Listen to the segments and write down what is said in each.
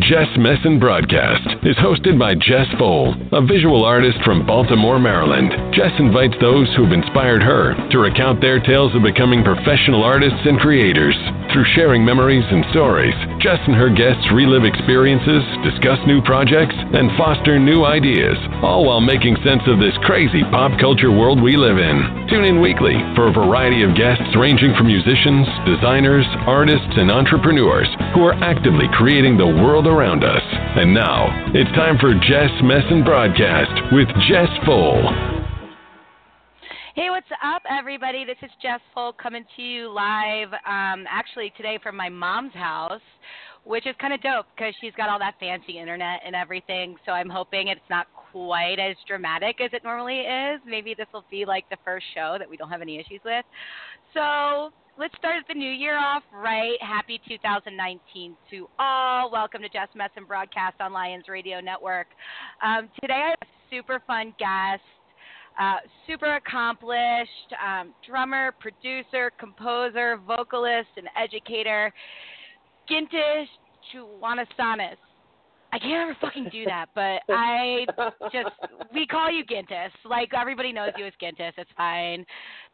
Jess Messon Broadcast is hosted by Jess Fole, a visual artist from Baltimore, Maryland. Jess invites those who have inspired her to recount their tales of becoming professional artists and creators. Through sharing memories and stories, Jess and her guests relive experiences, discuss new projects, and foster new ideas, all while making sense of this crazy pop culture world we live in. Tune in weekly for a variety of guests ranging from musicians, designers, artists, and entrepreneurs who are actively creating the world around us. And now, it's time for Jess Messon Broadcast with Jess Fole. Hey, what's up, everybody? This is Jess Fole coming to you live, um, actually today from my mom's house, which is kind of dope because she's got all that fancy internet and everything. So I'm hoping it's not quite as dramatic as it normally is. Maybe this will be like the first show that we don't have any issues with. So let's start the new year off right. Happy 2019 to all. Welcome to Jess Messon Broadcast on Lions Radio Network. Um, today I have a super fun guest. Uh, super accomplished um, drummer, producer, composer, vocalist, and educator, Gintas Chuanasanis. I can't ever fucking do that, but I just we call you Gintas. Like everybody knows you as Gintas. It's fine.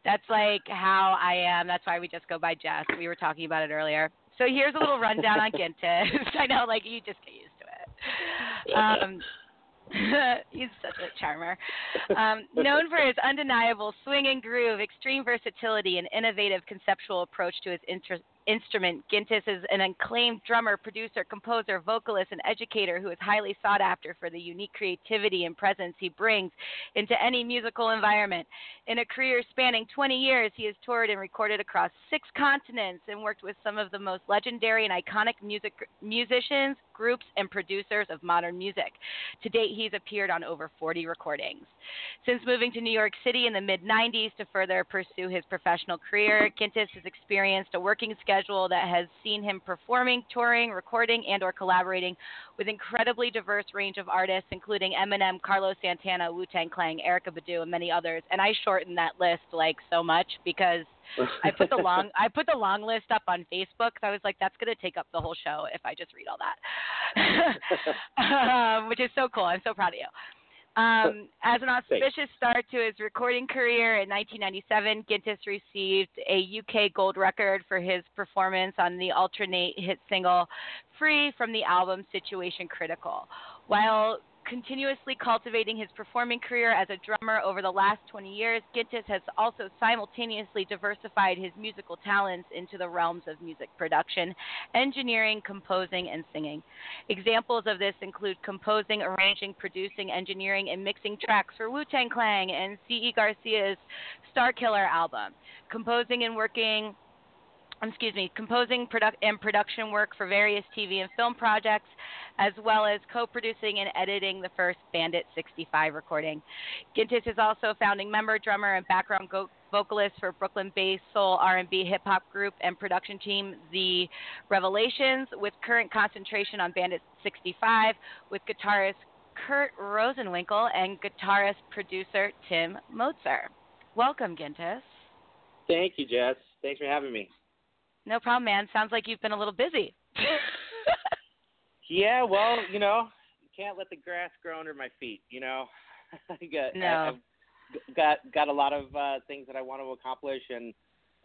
That's like how I am. That's why we just go by Jess. We were talking about it earlier. So here's a little rundown on Gintas. I know, like you just get used to it. Um, He's such a charmer. Um, known for his undeniable swing and groove, extreme versatility, and innovative conceptual approach to his inter- instrument, Gintas is an acclaimed drummer, producer, composer, vocalist, and educator who is highly sought after for the unique creativity and presence he brings into any musical environment. In a career spanning 20 years, he has toured and recorded across six continents and worked with some of the most legendary and iconic music musicians, groups, and producers of modern music. To date, he's appeared on over 40 recordings. Since moving to New York City in the mid 90s to further pursue his professional career, Gintas has experienced a working schedule that has seen him performing, touring, recording, and or collaborating with incredibly diverse range of artists, including Eminem, Carlos Santana, Wu-Tang Clan, Erykah Badu, and many others. And I shortened that list like so much because I put the long I put the long list up on Facebook. I was like, that's going to take up the whole show if I just read all that, um, which is so cool. I'm so proud of you. Um, as an auspicious start to his recording career in 1997, Gintas received a UK gold record for his performance on the Ultra Nate hit single Free from the album Situation Critical. While continuously cultivating his performing career as a drummer over the last 20 years, Gintas has also simultaneously diversified his musical talents into the realms of music production, engineering, composing, and singing. Examples of this include composing, arranging, producing, engineering, and mixing tracks for Wu Tang Clan and C.E. Garcia's Starkiller album, composing and working Um, excuse me, composing product and production work for various TV and film projects, as well as co-producing and editing the first Bandit 65 recording. Gintas is also a founding member, drummer, and background go- vocalist for Brooklyn-based soul R&B hip-hop group and production team The Revelations, with current concentration on Bandit 65, with guitarist Kurt Rosenwinkel and guitarist producer Tim Motzer. Welcome, Gintas. Thank you, Jess. Thanks for having me. No problem, man. Sounds like you've been a little busy. yeah, well, you know, you can't let the grass grow under my feet. You know, I got, no. I've got got a lot of uh, things that I want to accomplish, and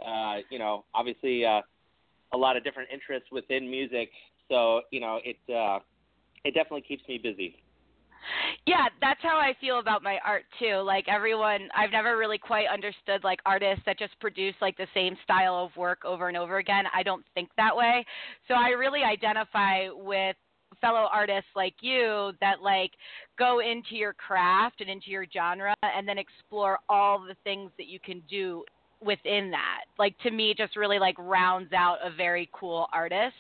uh, you know, obviously, uh, a lot of different interests within music. So, you know, it uh, it definitely keeps me busy. Yeah, that's how I feel about my art too. Like everyone, I've never really quite understood like artists that just produce like the same style of work over and over again. I don't think that way. So I really identify with fellow artists like you that like go into your craft and into your genre and then explore all the things that you can do within that. Like to me just really like rounds out a very cool artist.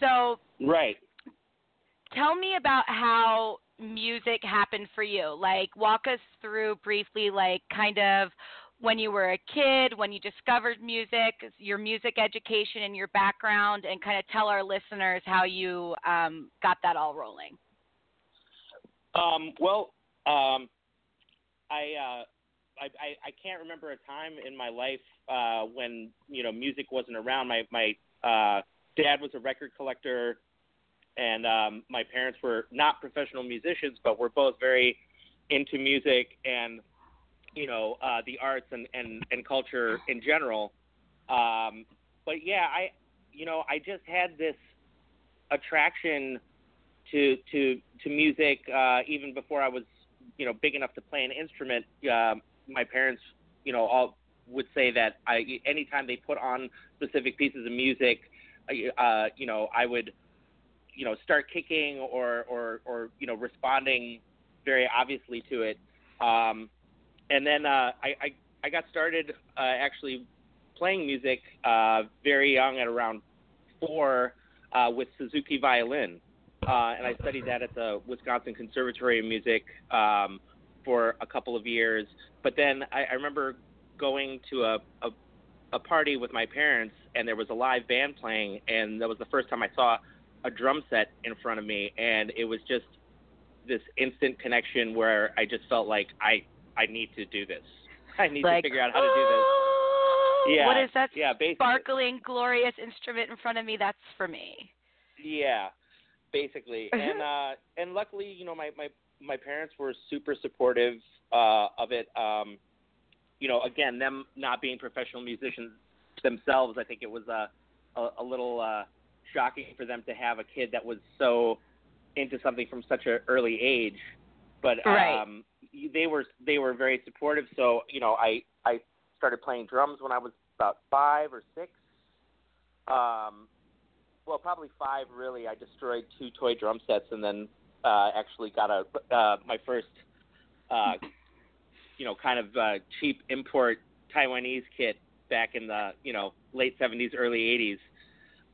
So Right tell me about how music happened for you. Like, walk us through briefly, like, kind of when you were a kid, when you discovered music, your music education and your background, and kind of tell our listeners how you um, got that all rolling. Um, well, um, I, uh, I, I I can't remember a time in my life uh, when you know music wasn't around. My my uh, dad was a record collector, and um, my parents were not professional musicians, but were both very into music and you know uh, the arts and, and and culture in general. Um, but yeah, I you know I just had this attraction to to to music uh, even before I was you know big enough to play an instrument. Uh, my parents you know all would say that I anytime they put on specific pieces of music, uh, you know I would you know start kicking or or or you know responding very obviously to it. Um, and then uh, I, I I got started uh, actually playing music uh, very young at around four uh, with Suzuki violin, uh, and I studied that at the Wisconsin Conservatory of Music um, for a couple of years. But then I, I remember going to a, a a party with my parents, and there was a live band playing, and that was the first time I saw a drum set in front of me, and it was just this instant connection where I just felt like I I need to do this. I need like, to figure out how to do this. Yeah. What is that yeah, basically. sparkling, glorious instrument in front of me? That's for me. Yeah, basically. and uh and luckily, you know, my my my parents were super supportive uh of it. Um you know, again, them not being professional musicians themselves, I think it was uh, a a little uh shocking for them to have a kid that was so into something from such an early age. But right. um they were they were very supportive. So you know, I I started playing drums when I was about five or six. Um, well, probably five really. I destroyed two toy drum sets and then uh, actually got a uh, my first uh, you know kind of uh, cheap import Taiwanese kit back in the you know late 70s, early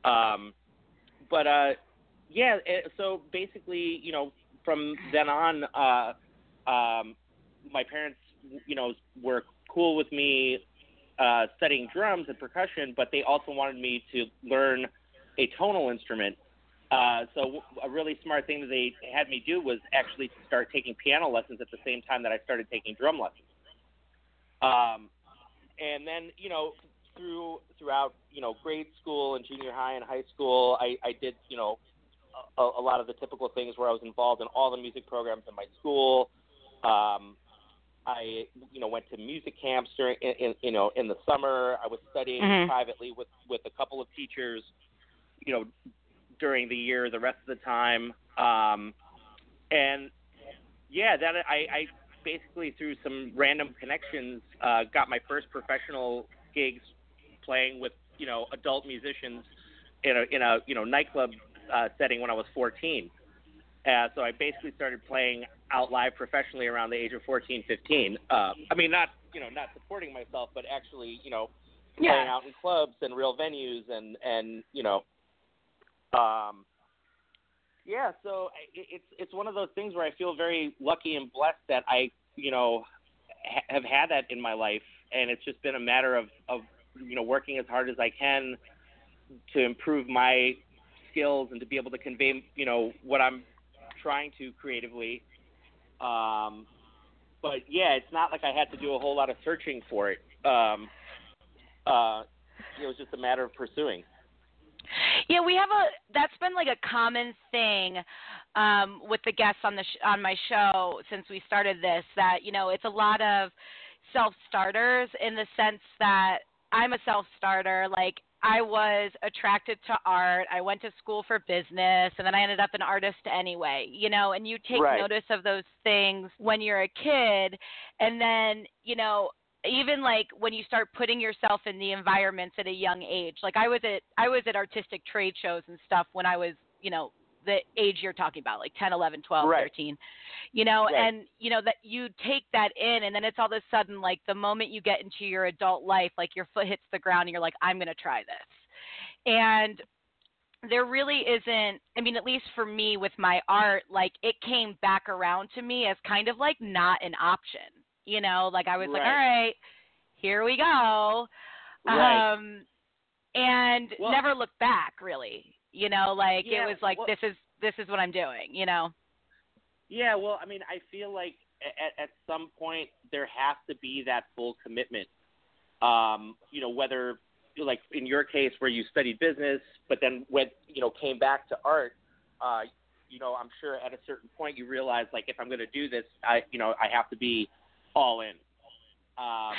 80s. Um, but uh, yeah, so basically, you know, from then on, uh, um, my parents, you know, were cool with me uh, studying drums and percussion, but they also wanted me to learn a tonal instrument. Uh, so a really smart thing that they had me do was actually start taking piano lessons at the same time that I started taking drum lessons. Um, and then, you know, through throughout, you know, grade school and junior high and high school, I, I did, you know, a, a lot of the typical things where I was involved in all the music programs in my school. Um, I, you know, went to music camps during, in, in, you know, in the summer. I was studying Mhm. privately with with a couple of teachers, you know, during the year. The rest of the time, um, and yeah, that I, I basically through some random connections uh, got my first professional gigs playing with you know adult musicians in a in a you know nightclub uh, setting when I was 14. Uh, so I basically started playing out live professionally around the age of 14, 15. Uh, I mean, not you know not supporting myself, but actually you know playing Yeah. out in clubs and real venues and and you know um yeah so it, it's it's one of those things where i feel very lucky and blessed that i you know ha- have had that in my life and it's just been a matter of of you know working as hard as i can to improve my skills and to be able to convey you know what i'm trying to creatively um but yeah it's not like i had to do a whole lot of searching for it um uh it was just a matter of pursuing Yeah, we have a that's been like a common thing um, with the guests on the sh- on my show since we started this. That you know, it's a lot of self starters in the sense that I'm a self starter. Like I was attracted to art. I went to school for business, and then I ended up an artist anyway. You know, and you take Right. notice of those things when you're a kid, and then you know even like when you start putting yourself in the environments at a young age like i was at i was at artistic trade shows and stuff when i was you know the age you're talking about like 10 11 12 Right. 13 you know Right. and you know that you take that in and then it's all of a sudden like the moment you get into your adult life like your foot hits the ground and you're like i'm going to try this and there really isn't i mean at least for me with my art like it came back around to me as kind of like not an option you know like i was like all right here we go. Right. Um, and Well- never look back really. You know, like Yeah, it was like well- this is this is what I'm doing, you know. Yeah, well, I mean, I feel like at, at some point there has to be that full commitment. Um, you know, whether like in your case where you studied business, but then went, you know, came back to art. Uh, you know, I'm sure at a certain point you realize like if I'm going to do this, I, you know, I have to be all in. Um,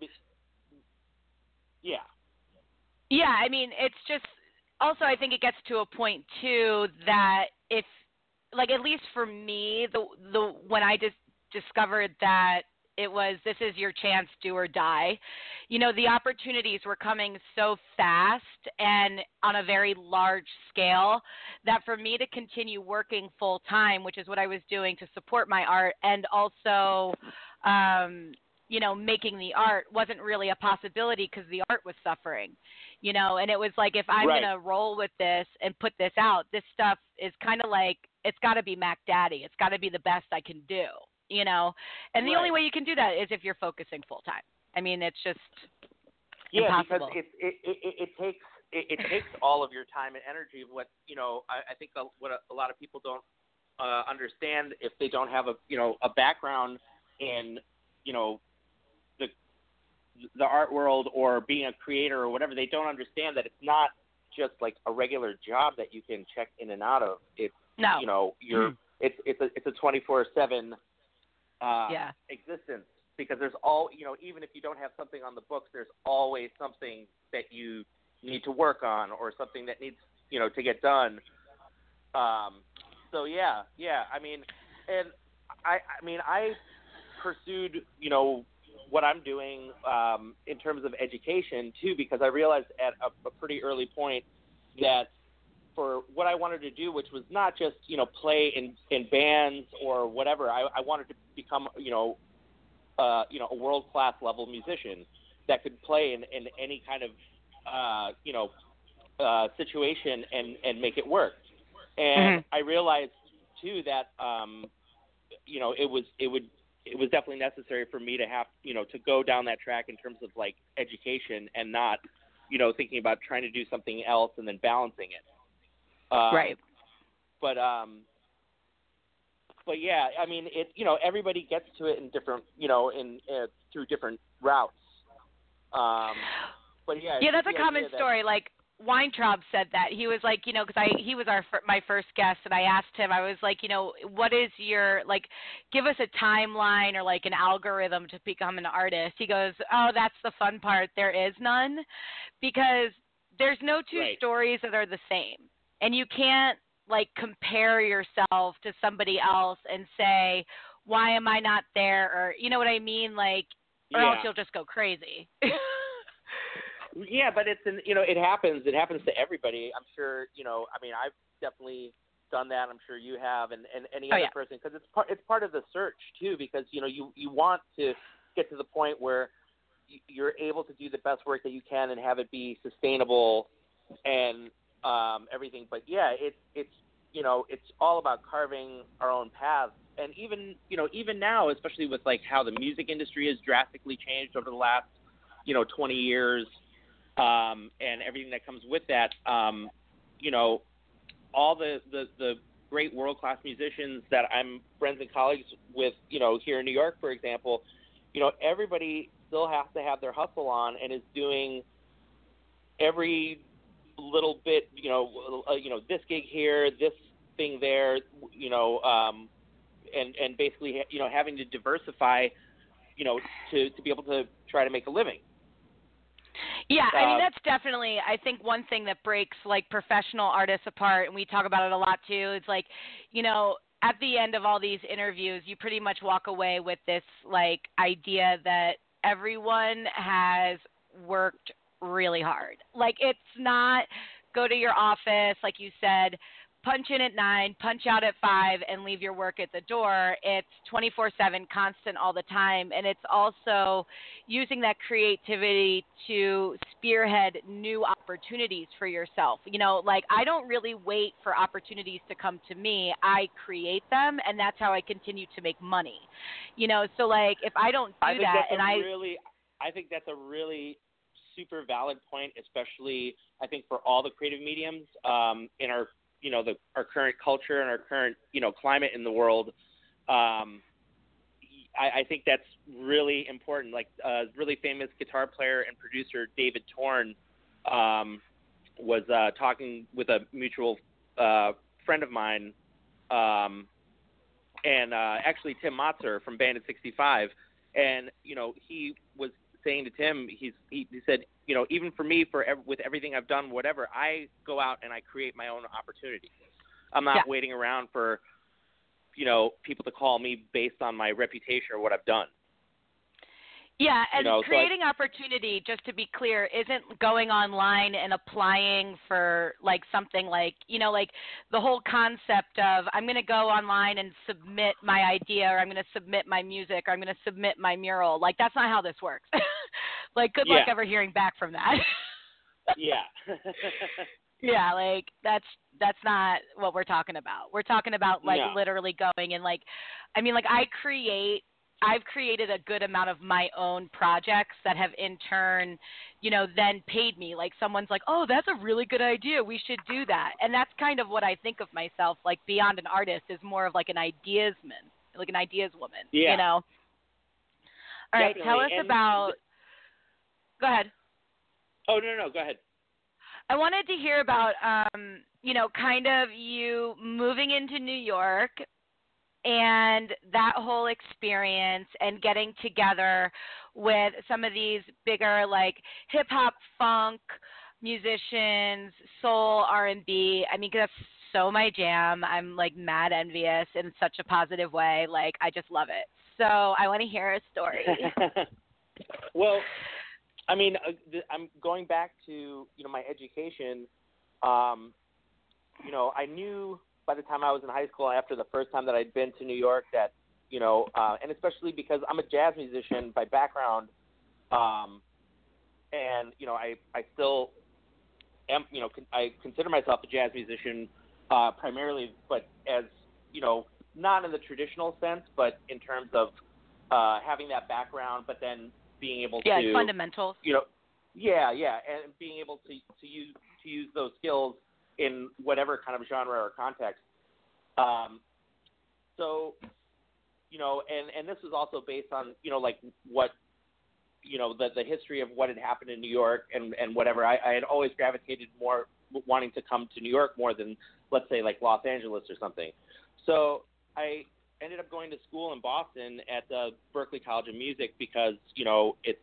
yeah. Yeah, I mean, it's just also I think it gets to a point too that if like at least for me the the when I just discovered that it was this is your chance do or die you know the opportunities were coming so fast and on a very large scale that for me to continue working full time which is what i was doing to support my art and also um you know making the art wasn't really a possibility because the art was suffering you know and it was like if i'm Right. going to roll with this and put this out this stuff is kind of like it's got to be mac daddy it's got to be the best i can do you know and the only way you can do that is if you're focusing full time i mean it's just Yeah, Impossible. because it it, it it takes it, it takes all of your time and energy. What you know, I, I think a, what a, a lot of people don't uh, understand if they don't have a you know a background in you know the art world or being a creator or whatever. They don't understand that it's not just like a regular job that you can check in and out of. It's no you know you're Mm. it's it's a it's a twenty four seven uh yeah existence because there's all you know even if you don't have something on the books there's always something that you need to work on or something that needs you know to get done um so yeah yeah i mean and i i mean i pursued you know what i'm doing um in terms of education too because i realized at a, a pretty early point that for what I wanted to do, which was not just you know play in in bands or whatever. I, I wanted to become you know uh, you know a world class level musician that could play in, in any kind of uh, you know uh, situation and and make it work. And Mhm. I realized too that um, you know it was it would it was definitely necessary for me to have you know to go down that track in terms of like education and not you know thinking about trying to do something else and then balancing it. Um, right But um, but yeah, I mean it. You know, everybody gets to it in different you know in uh, through different routes. Um, but yeah, yeah that's a common that- story like Weintraub said that he was like, you know, because I he was our my first guest, and I asked him, I was like, you know, what is your like, give us a timeline or like an algorithm to become an artist. He goes, oh, that's the fun part. There is none, because there's no two Right. stories that are the same, and you can't like compare yourself to somebody else and say, why am I not there, or you know what I mean, like, or else you'll just go crazy. Yeah, but it's an, you know it happens. It happens to everybody. I'm sure you know. I mean, I've definitely done that. I'm sure you have, and and any Oh, other yeah. person because it's part it's part of the search too. Because you know you you want to get to the point where you're able to do the best work that you can and have it be sustainable and um, everything. But yeah, it's it's you know it's all about carving our own paths. And even you know even now, especially with like how the music industry has drastically changed over the last you know 20 years um, and everything that comes with that. Um, you know, all the, the, the great world class musicians that I'm friends and colleagues with, you know, here in New York, for example, you know, everybody still has to have their hustle on and is doing every little bit, you know, uh, you know, this gig here, this thing there, you know, um, and and basically, you know, having to diversify, you know, to to be able to try to make a living. Yeah, I mean Uh, that's definitely I think one thing that breaks like professional artists apart and we talk about it a lot too. It's like, you know, at the end of all these interviews, you pretty much walk away with this like idea that everyone has worked really hard. Like it's not go to your office like you said, punch in at 9, punch out at 5 and leave your work at the door. It's 24/7 constant all the time and it's also using that creativity to spearhead new opportunities for yourself. You know, like I don't really wait for opportunities to come to me. I create them and that's how I continue to make money. You know, so like if I don't do I think that that's and a I really I think that's a really super valid point, especially I think for all the creative mediums um, in our you know the our current culture and our current you know climate in the world. Um, I, I think that's really important. Like uh, really famous guitar player and producer David Torn um, was uh, talking with a mutual uh, friend of mine, um, and uh, actually Tim Motzer from Bandit 65, and you know he was saying to Tim, he's he, he said, you know, even for me, for ev- with everything I've done, whatever, I go out and I create my own opportunities. I'm not yeah. waiting around for, you know, people to call me based on my reputation or what I've done. Yeah, and you know, creating so I, opportunity, just to be clear, isn't going online and applying for like something like, you know, like the whole concept of I'm going to go online and submit my idea or I'm going to submit my music or I'm going to submit my mural. Like that's not how this works. like good luck ever hearing back from that. yeah. yeah, like that's that's not what we're talking about. We're talking about like no. literally going and like I mean like I create I've created a good amount of my own projects that have in turn, you know, then paid me. Like someone's like, "Oh, that's a really good idea. We should do that." And that's kind of what I think of myself. Like beyond an artist is more of like an ideasman, like an ideas woman. Yeah. You know. All right, Definitely. tell us and about. Go ahead. Oh no, no, no, go ahead. I wanted to hear about, um, you know, kind of you moving into New York, and that whole experience and getting together with some of these bigger like hip hop funk musicians soul r&b i mean that's so my jam. I'm like mad envious in such a positive way. Like i just love it. So i want to hear a story. Well i mean uh, i'm going back to you know my education. Um you know i knew by the time I was in high school, after the first time that I'd been to New York, that you know, uh, and especially because I'm a jazz musician by background, um, and you know, I I still am, you know, con- I consider myself a jazz musician uh, primarily, but as you know, not in the traditional sense, but in terms of uh, having that background, but then being able yeah, to yeah fundamentals. You know, yeah, yeah, and being able to to use to use those skills in whatever kind of genre or context. Um, so, you know, and and this was also based on you know like what you know the the history of what had happened in New York and and whatever. I, I had always gravitated more wanting to come to New York more than let's say like Los Angeles or something. So I ended up going to school in Boston at the Berklee College of Music because you know it's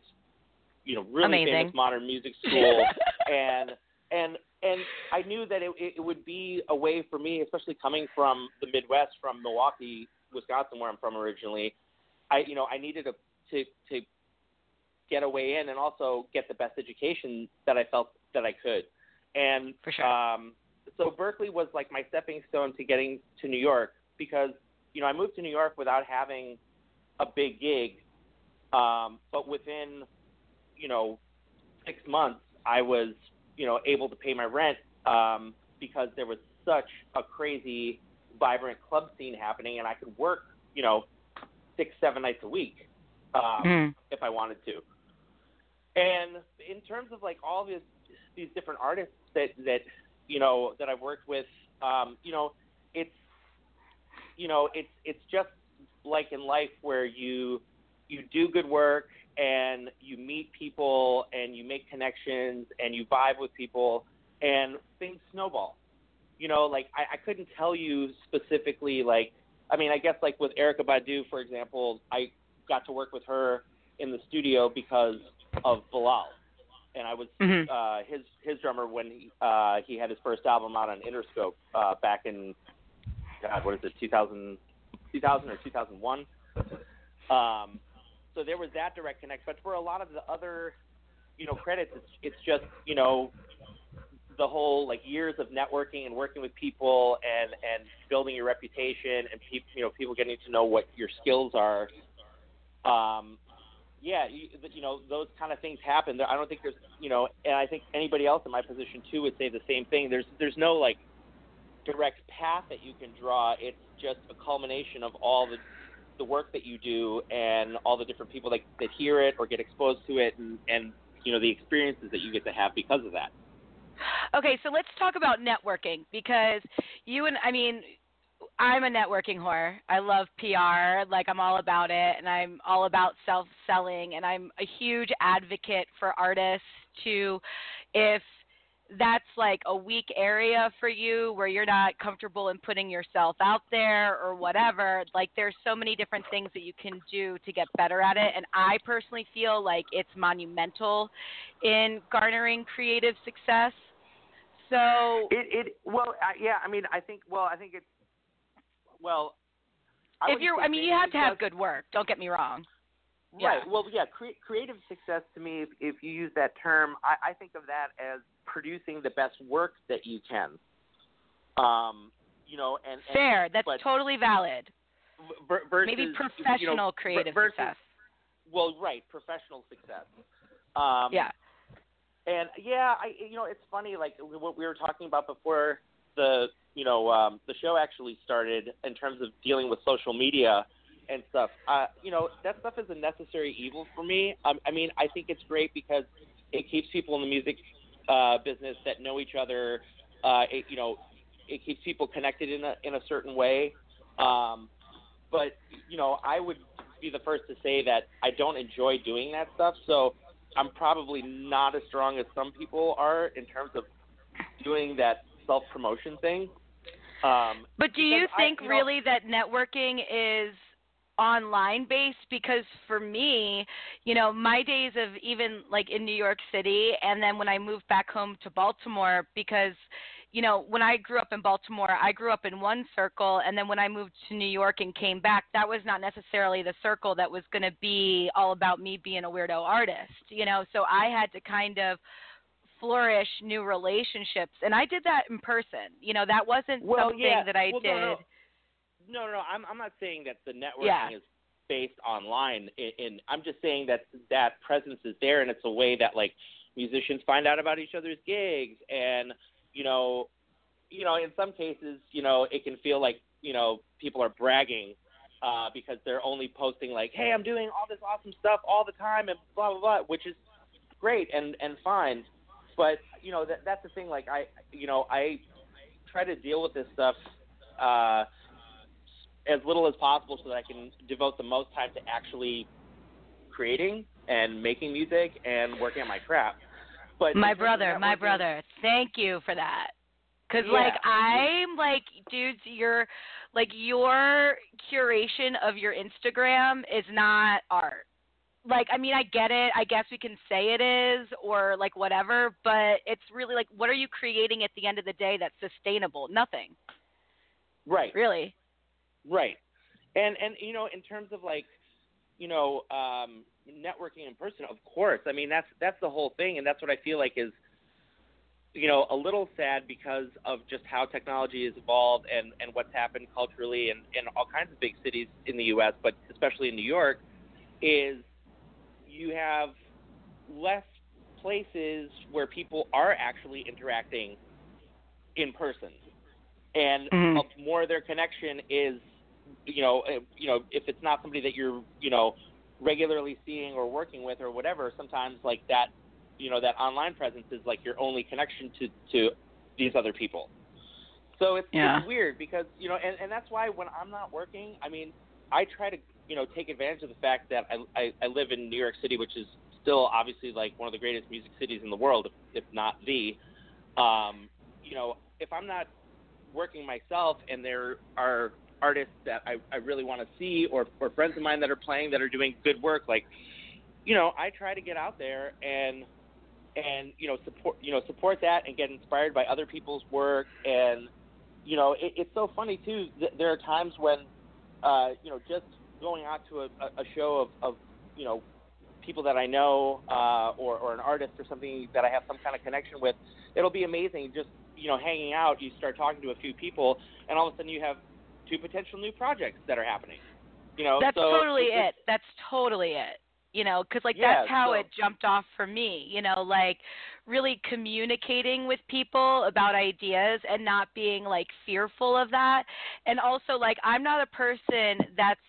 you know really Amazing. famous modern music school and and and I knew that it, it would be a way for me, especially coming from the Midwest, from Milwaukee, Wisconsin, where I'm from originally. I, you know, I needed to to, to get a way in and also get the best education that I felt that I could. And For sure. um, so Berklee was like my stepping stone to getting to New York because you know I moved to New York without having a big gig, um, but within you know six months I was you know able to pay my rent um, because there was such a crazy vibrant club scene happening and I could work you know six seven nights a week um, Mm. if I wanted to. And in terms of like all these these different artists that that you know that I've worked with, um, you know, it's you know it's it's just like in life where you you do good work and you meet people make connections and you vibe with people and things snowball. You know, like I, I couldn't tell you specifically like I mean I guess like with Erykah Badu for example, I got to work with her in the studio because of Bilal. And I was Mhm. uh, his his drummer when he, uh, he had his first album out on Interscope uh, back in God, what is it, 2000, 2000 or 2001. Um, so there was that direct connect. But for a lot of the other, you know, credits, it's it's just you know the whole like years of networking and working with people and and building your reputation and people you know people getting to know what your skills are. Um, yeah, you, you know those kind of things happen. There, I don't think there's you know, and I think anybody else in my position too would say the same thing. There's there's no like direct path that you can draw. It's just a culmination of all the the work that you do and all the different people that, that hear it or get exposed to it and, and you know the experiences that you get to have because of that. Okay, so let's talk about networking because you and I mean I'm a networking whore. I love PR, like I'm all about it and I'm all about self-selling and I'm a huge advocate for artists to if that's like a weak area for you where you're not comfortable in putting yourself out there or whatever like there's so many different things that you can do to get better at it. And i personally feel like it's monumental in garnering creative success. So it it well yeah i mean i think well i think it's well I if you're i mean you have to have good work don't get me wrong Right. Well, yeah. Cre- creative success to me, if, if you use that term, I, I think of that as producing the best work that you can. Um, you know, and, and fair. That's but, totally valid. Versus, Maybe professional you know, creative versus, success. Well, right, professional success. Um, yeah. And yeah, I you know it's funny like what we were talking about before the you know um, the show actually started in terms of dealing with social media and stuff. Uh, you know, that stuff is a necessary evil for me. Um, I mean, I think it's great because it keeps people in the music uh, business that know each other. Uh, it, you know, it keeps people connected in a in a certain way. Um, but you know, I would be the first to say that I don't enjoy doing that stuff. So I'm probably not as strong as some people are in terms of doing that self promotion thing. Um, but do you think I, you really know, that networking is online based because for me, you know, my days of even like in New York City and then when I moved back home to Baltimore because you know, when I grew up in Baltimore, I grew up in one circle, and then when I moved to New York and came back, that was not necessarily the circle that was going to be all about me being a weirdo artist, you know. So I had to kind of flourish new relationships, and I did that in person. You know, that wasn't well, something yeah. that I well, did. No, no no, no, I'm I'm not saying that the networking yeah. is based online. In, in I'm just saying that that presence is there, and it's a way that like musicians find out about each other's gigs, and you know, you know, in some cases, you know, it can feel like you know people are bragging uh, because they're only posting like, "Hey, I'm doing all this awesome stuff all the time," and blah blah blah, which is great and and fine. But you know that that's the thing. Like I, you know, I try to deal with this stuff uh, as little as possible so that I can devote the most time to actually creating and making music and working on my craft. But my brother, my brother, thank you for that. Cause yeah. like I'm like, dudes, your like your curation of your Instagram is not art. Like, I mean, I get it. I guess we can say it is, or like whatever. But it's really like, what are you creating at the end of the day that's sustainable? Nothing. Right. Really. Right. And and you know, in terms of like, you know, um, networking in person, of course. I mean, that's that's the whole thing, and that's what I feel like is, you know, a little sad because of just how technology has evolved and and what's happened culturally and in all kinds of big cities in the U.S., but especially in New York, is you have less places where people are actually interacting in person and mm-hmm. more of their connection is you know uh, you know if it's not somebody that you're you know regularly seeing or working with or whatever sometimes like that you know that online presence is like your only connection to to these other people so it's, yeah. it's weird because you know and and that's why when i'm not working i mean i try to you know take advantage of the fact that i i, I live in new york city which is still obviously like one of the greatest music cities in the world if, if not the um you know if i'm not working myself and there are artists that I, I really want to see or, or friends of mine that are playing that are doing good work like you know I try to get out there and and you know support you know support that and get inspired by other people's work and you know it, it's so funny too th- there are times when uh, you know just going out to a, a show of, of you know people that I know uh, or, or an artist or something that I have some kind of connection with, it'll be amazing. Just you know, hanging out, you start talking to a few people, and all of a sudden you have two potential new projects that are happening. You know, that's so totally it. That's totally it. You know, because like yeah, that's how so, it jumped off for me. You know, like really communicating with people about ideas and not being like fearful of that, and also like I'm not a person that's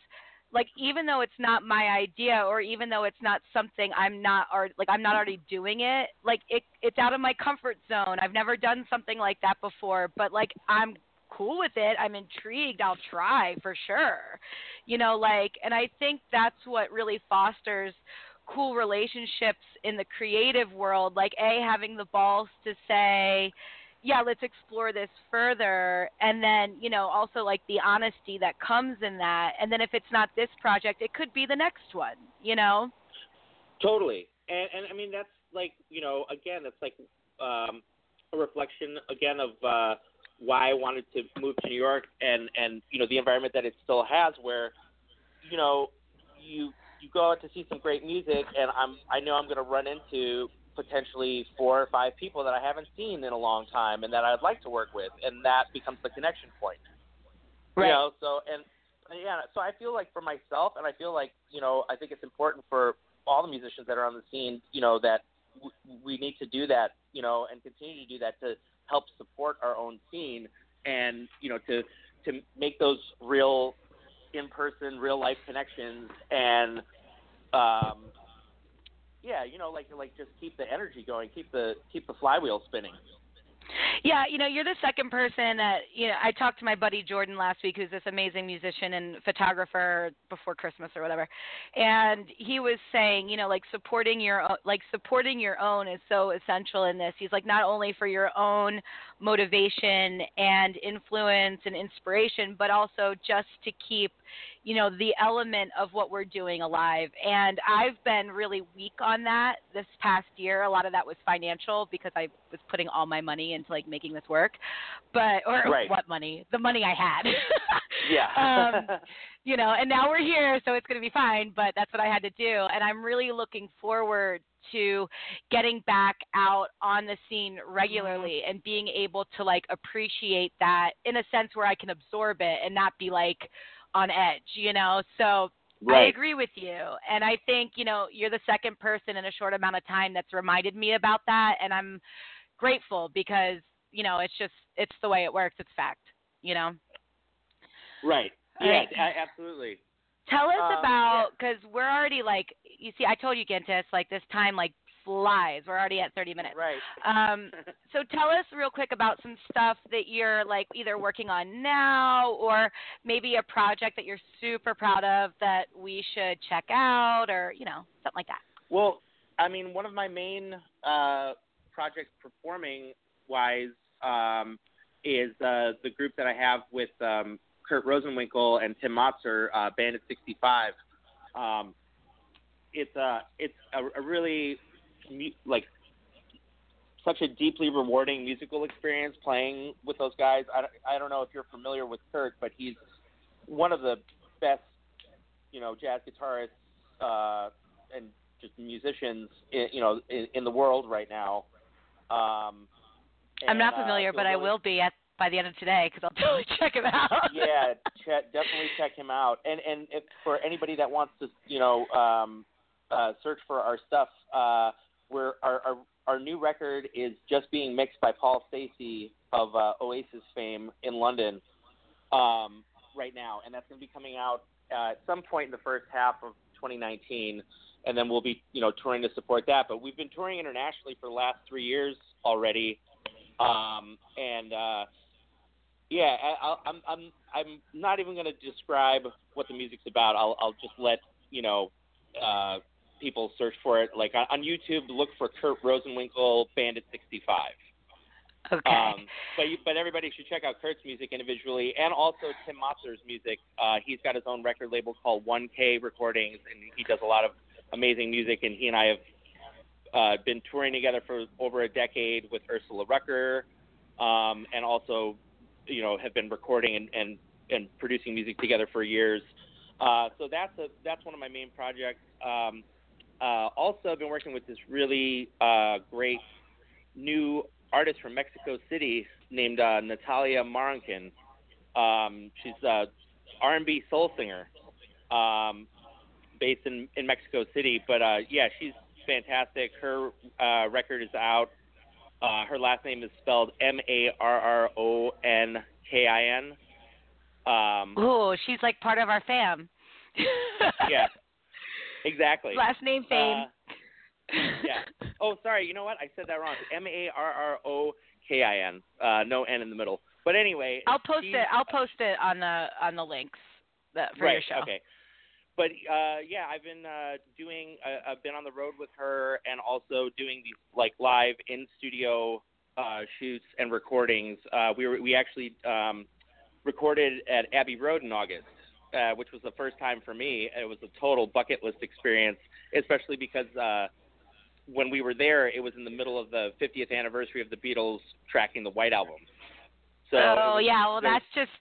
like even though it's not my idea or even though it's not something I'm not or like I'm not already doing it, like it it's out of my comfort zone. I've never done something like that before, but like I'm cool with it. I'm intrigued. I'll try for sure. You know, like and I think that's what really fosters cool relationships in the creative world, like a having the balls to say yeah, let's explore this further. And then, you know, also like the honesty that comes in that. And then if it's not this project, it could be the next one, you know? Totally. And, and I mean, that's like, you know, again, it's like um, a reflection, again, of uh, why I wanted to move to New York and, and, you know, the environment that it still has where, you know, you, you go out to see some great music and I'm, I know I'm going to run into potentially four or five people that I haven't seen in a long time and that I'd like to work with, and that becomes the connection point. Right. You know, so and yeah, so I feel like for myself, and I feel like you know, I think it's important for all the musicians that are on the scene, you know, that w- we need to do that, you know, and continue to do that to help support our own scene, and you know, to to make those real in-person, real-life connections, and um, yeah, you know, like like just keep the energy going, keep the keep the flywheel spinning. Yeah, you know, you're the second person that you know. I talked to my buddy Jordan last week, who's this amazing musician and photographer before Christmas or whatever, and he was saying, you know, like supporting your like supporting your own is so essential in this. He's like not only for your own motivation and influence and inspiration, but also just to keep you know the element of what we're doing alive. And i've been really weak on that this past year. A lot of that was financial because i was putting all my money into like making this work. But or right. what money? The money i had yeah um you know and now we're here so it's going to be fine but that's what i had to do and i'm really looking forward to getting back out on the scene regularly and being able to like appreciate that in a sense where I can absorb it and not be like on edge, you know. So right. I agree with you. And I think, you know, you're the second person in a short amount of time that's reminded me about that and I'm grateful because, you know, it's just it's the way it works. It's fact, you know. Right. Yeah, right. absolutely. Tell us um, about because yeah. we're already like you see. I told you, Gintas, like this time like flies. We're already at 30 minutes. Right. Um, so tell us real quick about some stuff that you're like either working on now or maybe a project that you're super proud of that we should check out or you know something like that. Well, I mean, one of my main uh, projects performing wise um, is uh, the group that I have with um, Kurt Rosenwinkel and Tim Motzer, uh, Bandit 65. Um, it's a it's a, a really like such a deeply rewarding musical experience playing with those guys. I, I don't know if you're familiar with Kurt, but he's one of the best, you know, jazz guitarists uh, and just musicians, in, you know, in, in the world right now. Um, and, I'm not familiar, uh, but really, I will be at by the end of today because I'll totally check him out. yeah, check, definitely check him out. And and if, for anybody that wants to, you know, um, uh, search for our stuff. Uh, we're our, our our new record is just being mixed by Paul Stacey of uh, Oasis fame in London um, right now, and that's going to be coming out uh, at some point in the first half of 2019, and then we'll be you know touring to support that. But we've been touring internationally for the last three years already, um, and uh, yeah, I, I'm I'm I'm not even going to describe what the music's about. I'll I'll just let you know. Uh, people search for it. Like on, YouTube, look for Kurt Rosenwinkel Bandit 65. Okay. Um, but you, but everybody should check out Kurt's music individually, and also Tim Motzer's music. Uh, he's got his own record label called 1K Recordings, and he does a lot of amazing music. And he and I have uh, been touring together for over a decade with Ursula Rucker, um, and also, you know, have been recording and, and, and producing music together for years. Uh, so that's a that's one of my main projects. Um, uh, also, I've been working with this really uh, great new artist from Mexico City named uh, Natalia Marankin. Um, she's a R&B soul singer um, based in, in Mexico City. But uh, yeah, she's fantastic. Her uh, record is out. Uh, her last name is spelled M A R R O N K I N. Um, oh, she's like part of our fam. yeah. Exactly. Last name fame. Uh, yeah. Oh, sorry. You know what? I said that wrong. M A R R O K I N. Uh, no N in the middle. But anyway, I'll post it. I'll post it on the on the links that, for right, your show. Okay. But uh, yeah, I've been uh, doing. Uh, I've been on the road with her, and also doing these like live in studio uh, shoots and recordings. Uh, we were we actually um, recorded at Abbey Road in August, uh, which was the first time for me. It was a total bucket list experience, especially because uh, when we were there, it was in the middle of the 50th anniversary of the Beatles tracking the White Album. So oh was- yeah, well that's just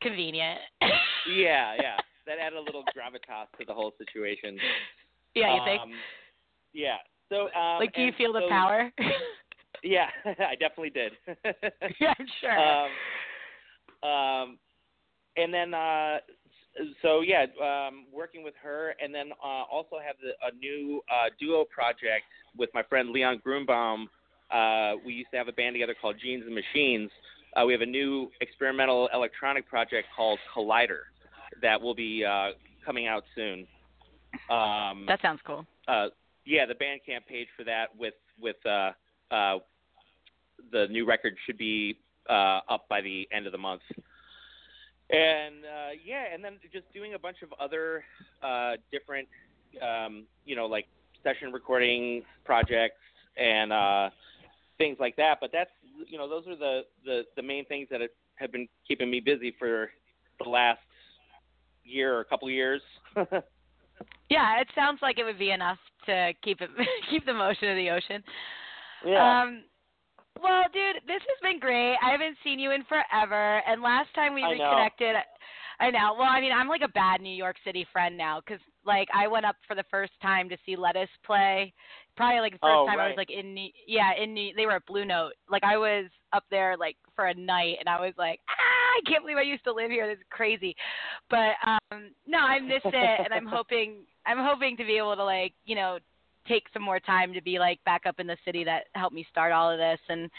convenient. yeah, yeah. That added a little gravitas to the whole situation. yeah, you think? Um, yeah. So, um, like, do you feel the power? Yeah, I definitely did. yeah, I'm sure. um, um, and then, uh, so yeah, um, working with her, and then uh, also have the, a new uh, duo project with my friend Leon Gruenbaum. Uh, we used to have a band together called Genes and Machines. Uh, we have a new experimental electronic project called Collider that will be uh, coming out soon. Um, that sounds cool. uh, yeah, the Bandcamp page for that with with uh, uh, the new record should be uh, up by the end of the month. And uh, yeah, and then just doing a bunch of other uh, different, um, you know, like session recording projects and uh, things like that. But that's you know, those are the the, the main things that have been keeping me busy for the last year or a couple years. Yeah, it sounds like it would be enough to keep it keep the motion of the ocean. yeah. Um, well, dude, this has been great. I haven't seen you in forever, and last time we I know. reconnected, I know. Well, I mean, I'm like a bad New York City friend now because, like, I went up for the first time to see Lettuce play. Probably like the first Oh, time I was like in New, yeah, in New, they were at Blue Note. Like I was up there like for a night, and I was like, ah, I can't believe I used to live here. This is crazy. But um no, I miss it, and I'm hoping I'm hoping to be able to like you know take some more time to be like back up in the city that helped me start all of this and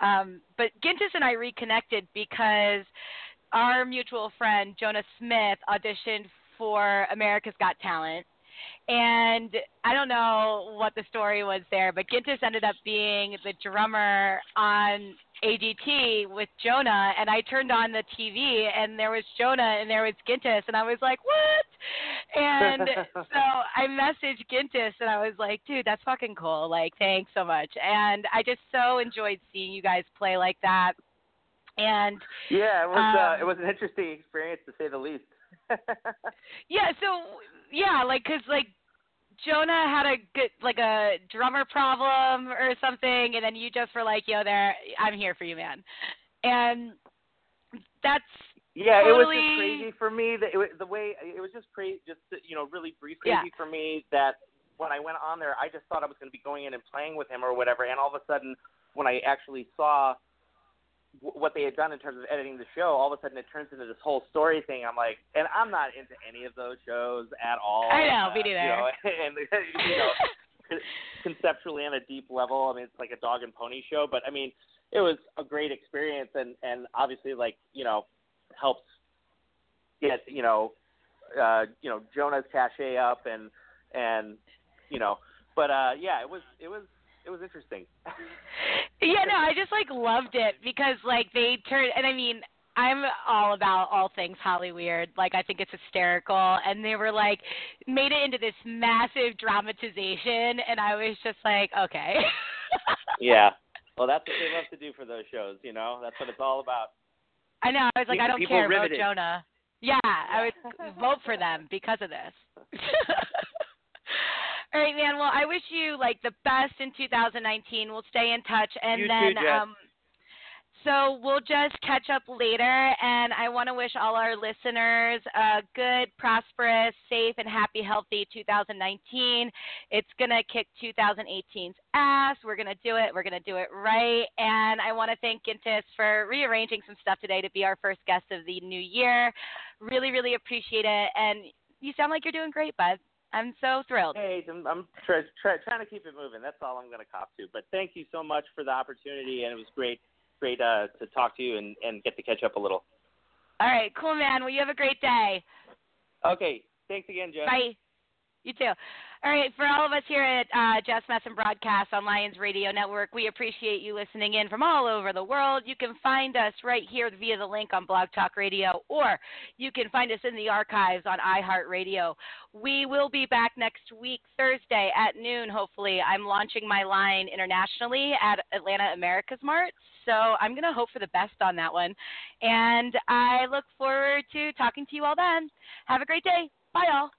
um but Gintas and I reconnected because our mutual friend Jonah Smith auditioned for America's Got Talent and I don't know what the story was there, but Gintas ended up being the drummer on AGT with Jonah, and I turned on the TV, and there was Jonah, and there was Gintas, and I was like, what? And so I messaged Gintas, and I was like, dude, that's fucking cool. Like, thanks so much. And I just so enjoyed seeing you guys play like that. And Yeah, it was uh, Um, it was an interesting experience to say the least. Yeah, so yeah, like 'cause like Jonah had a good like a drummer problem or something, and then you just were like, "Yo, there, I'm here for you, man," and that's yeah, it was just crazy for me that it was, the way it was just crazy, just you know, really brief Yeah. crazy for me that when I went on there, I just thought I was going to be going in and playing with him or whatever, and all of a sudden, when I actually saw what they had done in terms of editing the show, all of a sudden it turns into this whole story thing. I'm like, and I'm not into any of those shows at all. I know, uh, me You know, and you know, conceptually on a deep level, I mean, it's like a dog and pony show, but I mean, it was a great experience, and and obviously, like you know, helps get you know, uh, you know Jonah's cachet up, and and you know, but uh, yeah, it was it was it was interesting. yeah, no, I just like loved it because like they turned, and I mean, I'm all about all things Holly Weird. Like I think it's hysterical, and they were like made it into this massive dramatization, and I was just like, okay. yeah. Well, that's what they love to do for those shows. You know, that's what it's all about. I know. I was like, Keep I don't care. Vote Jonah. Yeah, I would vote for them because of this. All right, man. Well, I wish you like the best in 2019. We'll stay in touch, and You then Jess. um, so we'll just catch up later. And I want to wish all our listeners a good, prosperous, safe, and happy, healthy 2019. It's gonna kick 2018's ass. We're gonna do it. We're gonna do it right. And I want to thank Gintas for rearranging some stuff today to be our first guest of the new year. Really, really appreciate it. And you sound like you're doing great, bud. I'm so thrilled. Hey, I'm, I'm try, try, trying to keep it moving. That's all I'm going to cop to. But thank you so much for the opportunity, and it was great, great uh, to talk to you and, and get to catch up a little. All right, cool, man. Well, you have a great day. Okay, Thanks again, Jess. Bye. You too. All right, for all of us here at uh, Jess Messon Broadcast on Lions Radio Network, we appreciate you listening in from all over the world. You can find us right here via the link on Blog Talk Radio, or you can find us in the archives on iHeartRadio. We will be back next week, Thursday at noon, hopefully. I'm launching my line internationally at Atlanta America's Mart, so I'm going to hope for the best on that one. And I look forward to talking to you all then. Have a great day. Bye, all.